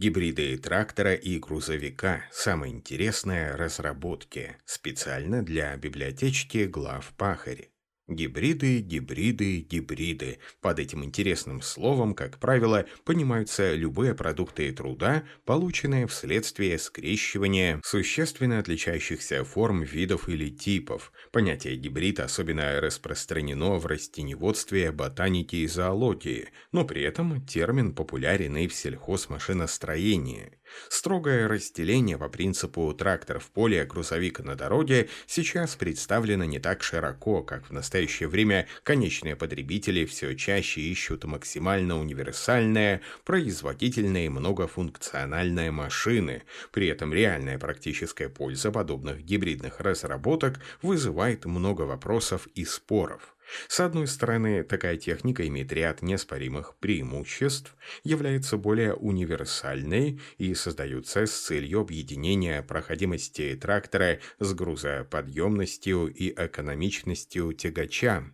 Гибриды трактора и грузовика – самые интересные разработки, специально для библиотечки глав Пахари. Гибриды, гибриды, гибриды. Под этим интересным словом, как правило, понимаются любые продукты труда, полученные вследствие скрещивания существенно отличающихся форм, видов или типов. Понятие гибрид особенно распространено в растеневодстве, ботанике и зоологии, но при этом термин популярен и в сельхозмашиностроении. Строгое разделение по принципу трактор в поле, грузовик на дороге сейчас представлено не так широко, как в настоящее время конечные потребители все чаще ищут максимально универсальные, производительные и многофункциональные машины. При этом реальная практическая польза подобных гибридных разработок вызывает много вопросов и споров. С одной стороны, такая техника имеет ряд неоспоримых преимуществ, является более универсальной и создаются с целью объединения проходимости трактора с грузоподъемностью и экономичностью тягача.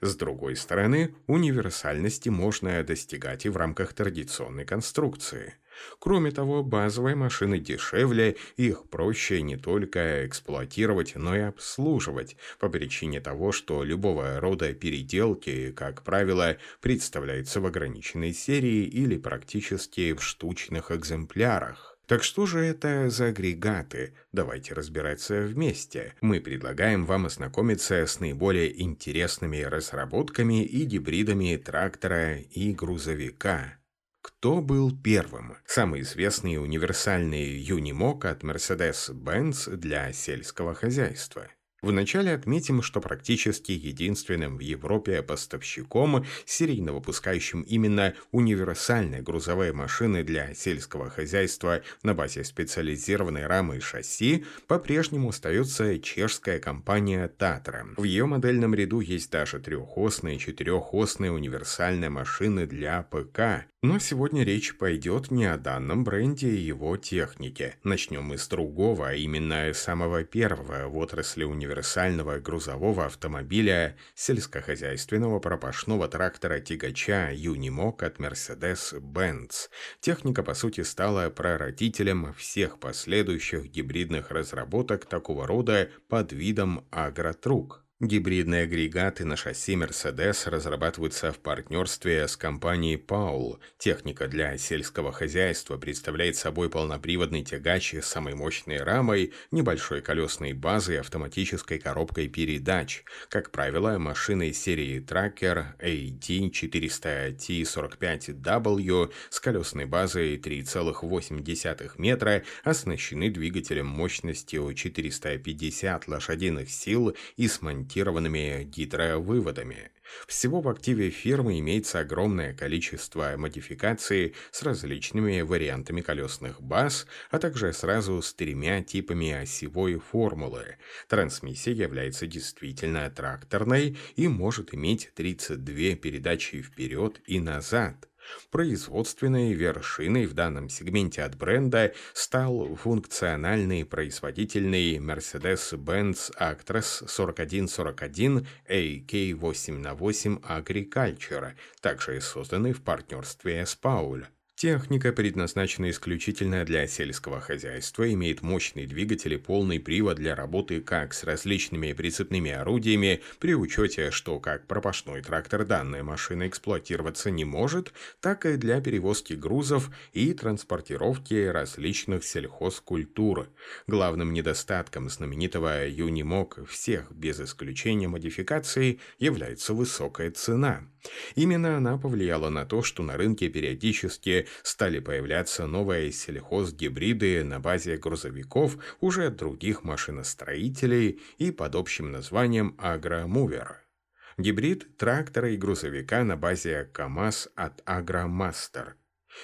С другой стороны, универсальности можно достигать и в рамках традиционной конструкции – Кроме того, базовые машины дешевле, их проще не только эксплуатировать, но и обслуживать, по причине того, что любого рода переделки, как правило, представляются в ограниченной серии или практически в штучных экземплярах. Так что же это за агрегаты? Давайте разбираться вместе. Мы предлагаем вам ознакомиться с наиболее интересными разработками и гибридами трактора и грузовика. Кто был первым? Самый известный универсальный Юнимок от Mercedes-Benz для сельского хозяйства – Вначале отметим, что практически единственным в Европе поставщиком, серийно выпускающим именно универсальные грузовые машины для сельского хозяйства на базе специализированной рамы и шасси, по-прежнему остается чешская компания «Татра». В ее модельном ряду есть даже трехосные и четырехосные универсальные машины для ПК, но сегодня речь пойдет не о данном бренде и его технике. Начнем мы с другого, а именно самого первого в отрасли универсального грузового автомобиля сельскохозяйственного пропашного трактора-тягача Unimog от Mercedes-Benz. Техника, по сути, стала прародителем всех последующих гибридных разработок такого рода под видом агротрук. Гибридные агрегаты на шасси Mercedes разрабатываются в партнерстве с компанией Paul. Техника для сельского хозяйства представляет собой полноприводный тягач с самой мощной рамой, небольшой колесной базой и автоматической коробкой передач. Как правило, машины серии Tracker AT400T45W с колесной базой 3,8 метра оснащены двигателем мощностью 450 лошадиных сил и смонтированы гарантированными гидровыводами. Всего в активе фирмы имеется огромное количество модификаций с различными вариантами колесных баз, а также сразу с тремя типами осевой формулы. Трансмиссия является действительно тракторной и может иметь 32 передачи вперед и назад. Производственной вершиной в данном сегменте от бренда стал функциональный производительный Mercedes-Benz Actros 4141 AK8 на 8 Agriculture, также созданный в партнерстве с Paul. Техника, предназначенная исключительно для сельского хозяйства, имеет мощный двигатель и полный привод для работы как с различными прицепными орудиями, при учете, что как пропашной трактор данная машина эксплуатироваться не может, так и для перевозки грузов и транспортировки различных сельхозкультур. Главным недостатком знаменитого Юнимок всех без исключения модификаций является высокая цена. Именно она повлияла на то, что на рынке периодически стали появляться новые сельхозгибриды на базе грузовиков уже других машиностроителей и под общим названием «Агромувер». Гибрид трактора и грузовика на базе КАМАЗ от «Агромастер».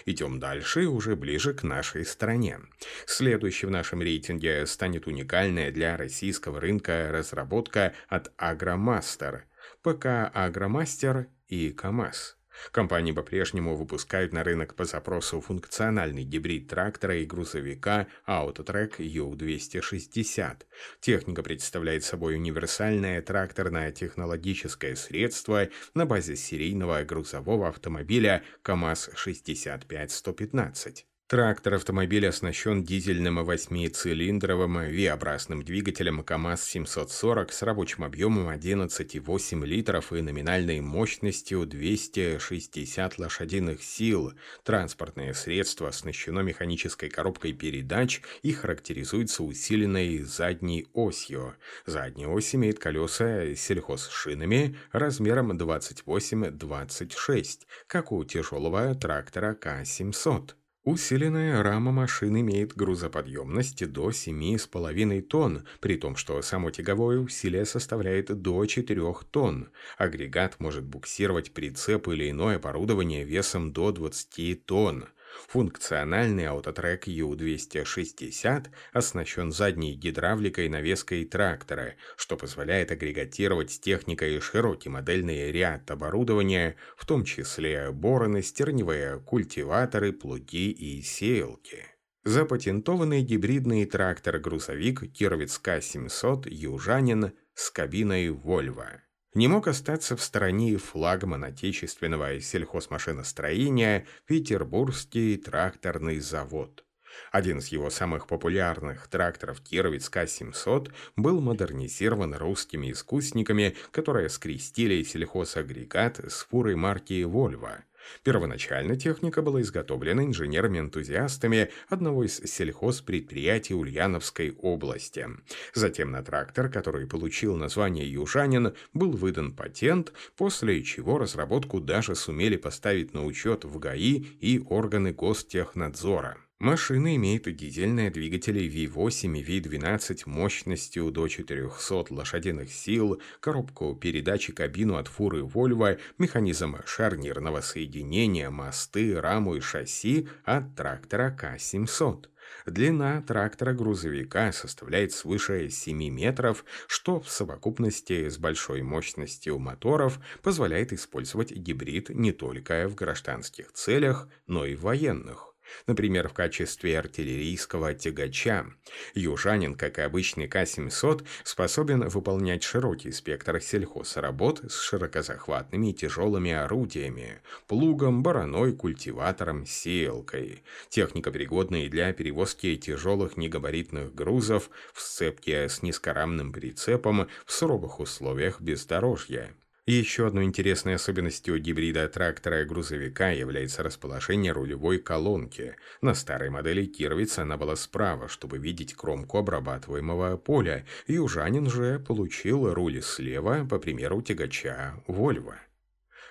Идем дальше уже ближе к нашей стране. Следующей в нашем рейтинге станет уникальная для российского рынка разработка от «Агромастер» – ПК «Агромастер» и КАМАЗ. Компании по-прежнему выпускают на рынок по запросу функциональный гибрид трактора и грузовика Autotrack U260. Техника представляет собой универсальное тракторное технологическое средство на базе серийного грузового автомобиля КАМАЗ-65115. Трактор-автомобиль оснащен дизельным 8-цилиндровым V-образным двигателем КАМАЗ-740 с рабочим объемом 11,8 литров и номинальной мощностью 260 лошадиных сил. Транспортное средство оснащено механической коробкой передач и характеризуется усиленной задней осью. Задняя ось имеет колеса сельхозшинами размером 28-26, как у тяжелого трактора К-700. Усиленная рама машин имеет грузоподъемность до 7,5 тонн, при том, что само тяговое усилие составляет до 4 тонн. Агрегат может буксировать прицеп или иное оборудование весом до 20 тонн. Функциональный аутотрек U260 оснащен задней гидравликой навеской трактора, что позволяет агрегатировать с техникой широкий модельный ряд оборудования, в том числе бороны, стерневые культиваторы, плуги и сеялки. Запатентованный гибридный трактор-грузовик Кировец К-700 «Южанин» с кабиной «Вольво» не мог остаться в стороне флагман отечественного сельхозмашиностроения Петербургский тракторный завод. Один из его самых популярных тракторов Кировец К-700 был модернизирован русскими искусниками, которые скрестили сельхозагрегат с фурой марки «Вольво». Первоначально техника была изготовлена инженерами-энтузиастами одного из сельхозпредприятий Ульяновской области. Затем на трактор, который получил название «Южанин», был выдан патент, после чего разработку даже сумели поставить на учет в ГАИ и органы гостехнадзора. Машина имеет дизельные двигатели V8 и V12 мощностью до 400 лошадиных сил, коробку передачи кабину от фуры Volvo, механизм шарнирного соединения, мосты, раму и шасси от трактора К-700. Длина трактора-грузовика составляет свыше 7 метров, что в совокупности с большой мощностью моторов позволяет использовать гибрид не только в гражданских целях, но и в военных. Например, в качестве артиллерийского тягача. Южанин, как и обычный К-700, способен выполнять широкий спектр сельхозработ с широкозахватными и тяжелыми орудиями – плугом, бараной, культиватором, сеялкой. Техника пригодна и для перевозки тяжелых негабаритных грузов в сцепке с низкорамным прицепом в суровых условиях бездорожья. Еще одной интересной особенностью гибрида трактора и грузовика является расположение рулевой колонки. На старой модели Кировиц она была справа, чтобы видеть кромку обрабатываемого поля. Южанин же получил руль слева, по примеру тягача «Вольво».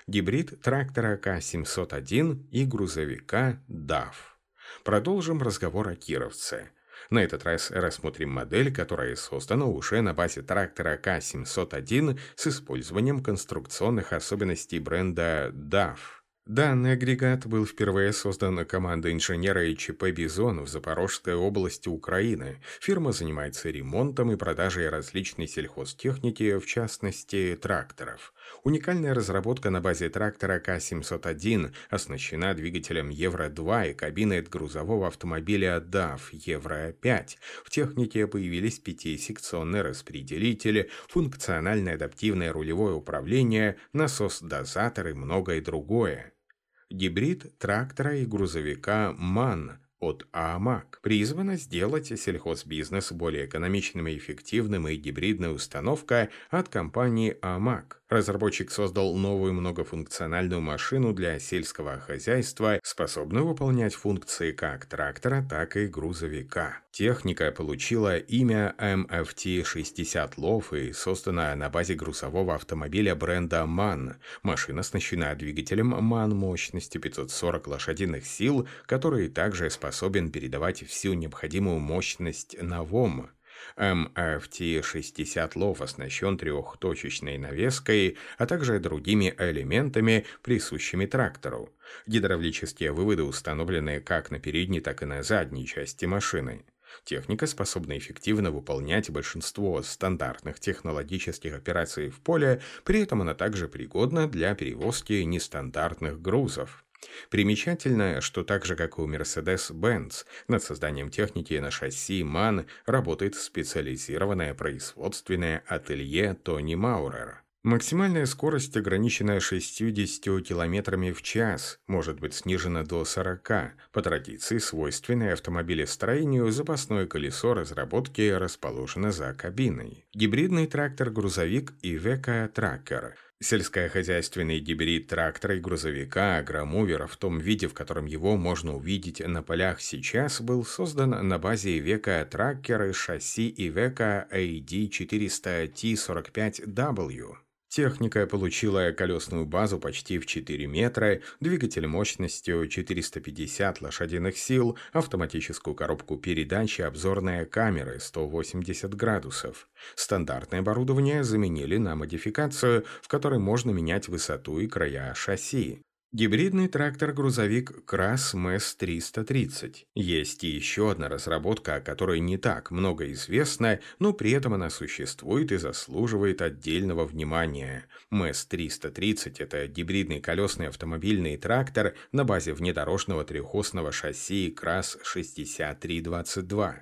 Гибрид трактора К-701 и грузовика DAF. Продолжим разговор о кировце – на этот раз рассмотрим модель, которая создана уже на базе трактора К701 с использованием конструкционных особенностей бренда DAF. Данный агрегат был впервые создан командой инженера ИЧП «Бизон» в Запорожской области Украины. Фирма занимается ремонтом и продажей различной сельхозтехники, в частности, тракторов. Уникальная разработка на базе трактора К-701 оснащена двигателем Евро-2 и кабиной от грузового автомобиля DAF Евро-5. В технике появились пятисекционный распределитель, функциональное адаптивное рулевое управление, насос-дозатор и многое другое гибрид трактора и грузовика «МАН» от ААМАК призвана сделать сельхозбизнес более экономичным и эффективным и гибридная установка от компании ААМАК. Разработчик создал новую многофункциональную машину для сельского хозяйства, способную выполнять функции как трактора, так и грузовика. Техника получила имя MFT-60 LOF и создана на базе грузового автомобиля бренда MAN. Машина оснащена двигателем MAN мощностью 540 лошадиных сил, который также способен передавать всю необходимую мощность на ВОМ. MFT-60 лов оснащен трехточечной навеской, а также другими элементами, присущими трактору. Гидравлические выводы установлены как на передней, так и на задней части машины. Техника способна эффективно выполнять большинство стандартных технологических операций в поле, при этом она также пригодна для перевозки нестандартных грузов. Примечательно, что так же, как у Mercedes-Benz, над созданием техники на шасси MAN работает специализированное производственное ателье Тони Маурера. Максимальная скорость, ограниченная 60 км в час, может быть снижена до 40. По традиции, свойственной автомобилестроению, запасное колесо разработки расположено за кабиной. Гибридный трактор-грузовик Ивека Тракер Сельскохозяйственный гибрид трактора и грузовика агромувера в том виде, в котором его можно увидеть на полях сейчас, был создан на базе века тракера шасси и века AD400T45W. Техника получила колесную базу почти в 4 метра, двигатель мощностью 450 лошадиных сил, автоматическую коробку передач и обзорные камеры 180 градусов. Стандартное оборудование заменили на модификацию, в которой можно менять высоту и края шасси. Гибридный трактор-грузовик КРАС МЭС-330. Есть и еще одна разработка, о которой не так много известно, но при этом она существует и заслуживает отдельного внимания. МЭС-330 – это гибридный колесный автомобильный трактор на базе внедорожного трехосного шасси КРАС-6322.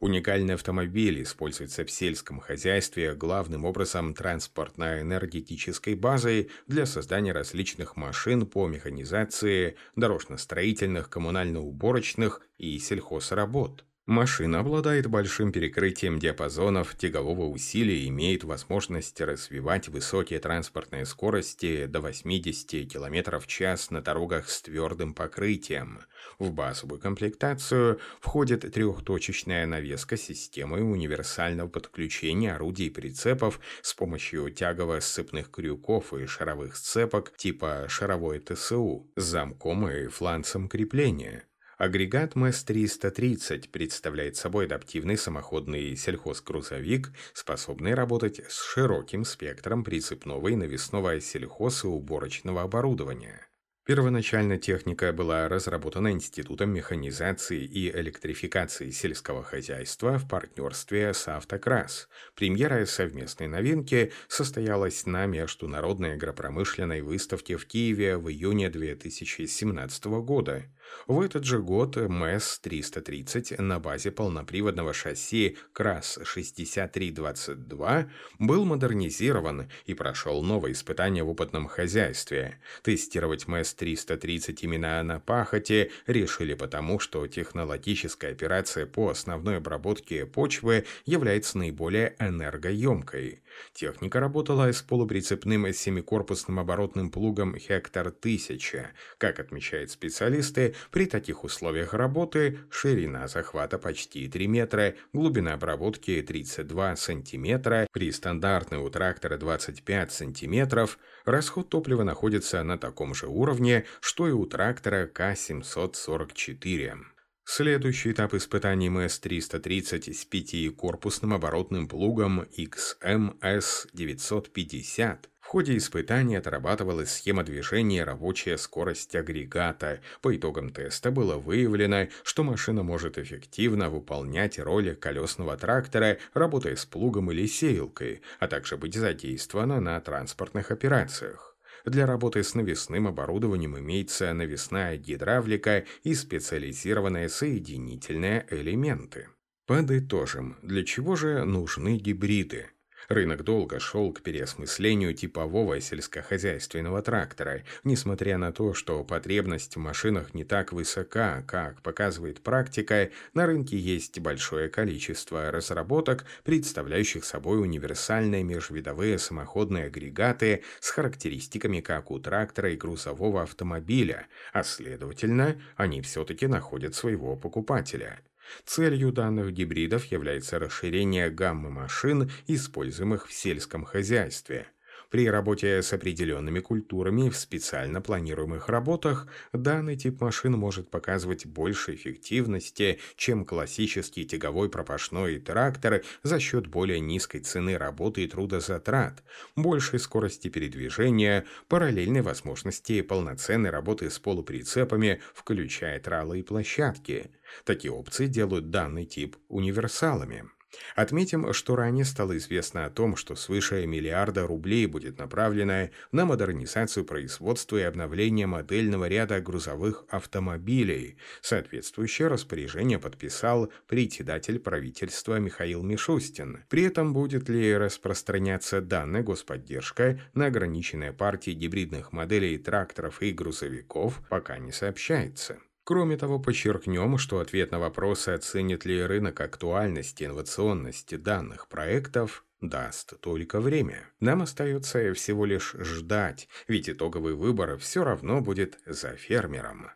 Уникальный автомобиль используется в сельском хозяйстве главным образом транспортно-энергетической базой для создания различных машин по механизации, дорожно-строительных, коммунально-уборочных и сельхозработ. Машина обладает большим перекрытием диапазонов тягового усилия и имеет возможность развивать высокие транспортные скорости до 80 км в час на дорогах с твердым покрытием. В базовую комплектацию входит трехточечная навеска с системой универсального подключения орудий и прицепов с помощью тягово-сцепных крюков и шаровых сцепок типа шаровой ТСУ с замком и фланцем крепления. Агрегат МЭС-330 представляет собой адаптивный самоходный сельхозгрузовик, способный работать с широким спектром прицепного и навесного сельхоз и уборочного оборудования. Первоначально техника была разработана Институтом механизации и электрификации сельского хозяйства в партнерстве с «Автокрас». Премьера совместной новинки состоялась на Международной агропромышленной выставке в Киеве в июне 2017 года. В этот же год МЭС-330 на базе полноприводного шасси КРАС-6322 был модернизирован и прошел новое испытание в опытном хозяйстве. Тестировать МЭС-330 именно на пахоте решили потому, что технологическая операция по основной обработке почвы является наиболее энергоемкой. Техника работала с полуприцепным семикорпусным оборотным плугом «Хектор 1000». Как отмечают специалисты, при таких условиях работы ширина захвата почти 3 метра, глубина обработки 32 сантиметра, при стандартной у трактора 25 сантиметров, расход топлива находится на таком же уровне, что и у трактора К-744. Следующий этап испытаний МС-330 с пятикорпусным оборотным плугом XMS-950. Ходе испытаний отрабатывалась схема движения рабочая скорость агрегата. По итогам теста было выявлено, что машина может эффективно выполнять роли колесного трактора, работая с плугом или сеялкой, а также быть задействована на транспортных операциях. Для работы с навесным оборудованием имеется навесная гидравлика и специализированные соединительные элементы. Подытожим, для чего же нужны гибриды? Рынок долго шел к переосмыслению типового сельскохозяйственного трактора, несмотря на то, что потребность в машинах не так высока, как показывает практика, на рынке есть большое количество разработок, представляющих собой универсальные межвидовые самоходные агрегаты с характеристиками как у трактора и грузового автомобиля, а следовательно, они все-таки находят своего покупателя. Целью данных гибридов является расширение гаммы машин, используемых в сельском хозяйстве. При работе с определенными культурами в специально планируемых работах данный тип машин может показывать больше эффективности, чем классический тяговой пропашной трактор за счет более низкой цены работы и трудозатрат, большей скорости передвижения, параллельной возможности полноценной работы с полуприцепами, включая тралы и площадки. Такие опции делают данный тип универсалами. Отметим, что ранее стало известно о том, что свыше миллиарда рублей будет направлено на модернизацию производства и обновление модельного ряда грузовых автомобилей. Соответствующее распоряжение подписал председатель правительства Михаил Мишустин. При этом будет ли распространяться данная господдержка на ограниченные партии гибридных моделей тракторов и грузовиков, пока не сообщается. Кроме того, подчеркнем, что ответ на вопросы, оценит ли рынок актуальность и инновационность данных проектов, даст только время. Нам остается всего лишь ждать, ведь итоговый выбор все равно будет за фермером.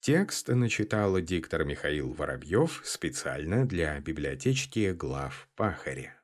Текст начитал диктор Михаил Воробьев специально для библиотечки глав Пахаря.